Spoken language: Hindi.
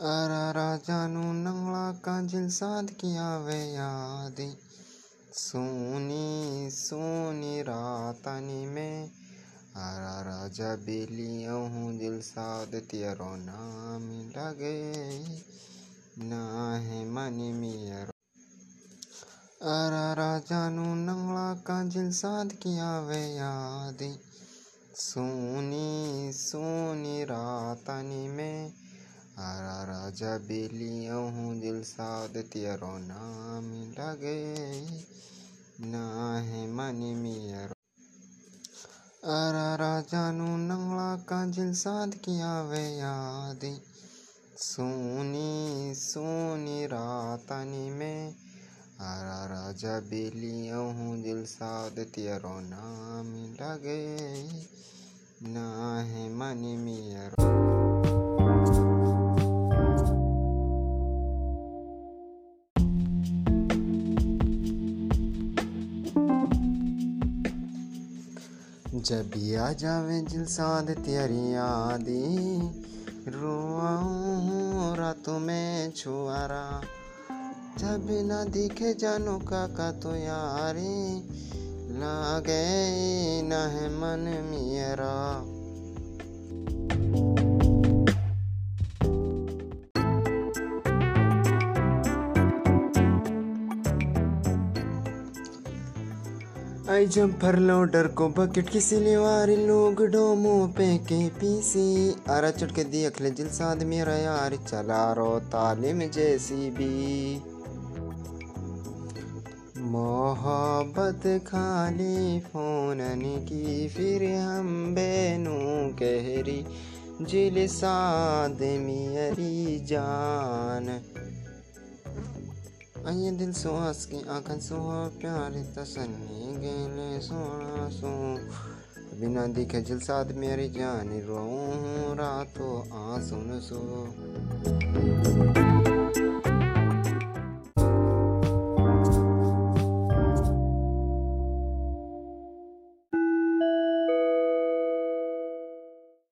अरारा जानू नंगला काजिल साध किया वे यादी। सोनी सोनी रातानी में आरा राजा बेली अहूँ दिल साध तियरो नाम लगे। ना है मनी मियरो अरारा जानू नंगला काजिल साध किया वे यादी। सोनी सोनी रातानी में आरा राजा बेली अहूँ दिल साद तियरो नाम लगे। ना है मनी मियरो आरा राजा नु नंगला का दिल साद किया वे यादी। सोनी सोनी रातानी में। आरा राजा बेली अहूँ दिल साद तियरो नाम लगे। ना है मनी मियरो जब आ जावे दिल साद तेरी दी, रोआऊं रातों में छुआरा। जब ना दिखे जानो काका तो यारी, लागे ना है मन मेरा आई जब भर लोडर को बकेट की सिलेवारी लोग डोमो पे के पीसी। आरा चढ़ के दी अखले जिल साद मेरा यार चला रो तालिम जैसी भी मोहब्बत खाली फोनन की फिर हम बेनू कहरी जिल साद मेरी जान। आइए दिल सुहास की आंखन सुहा, प्यार तसन्नी गेले सोना सो। बिना दिखे जिल साथ मेरी जान रो रातों सुन सो।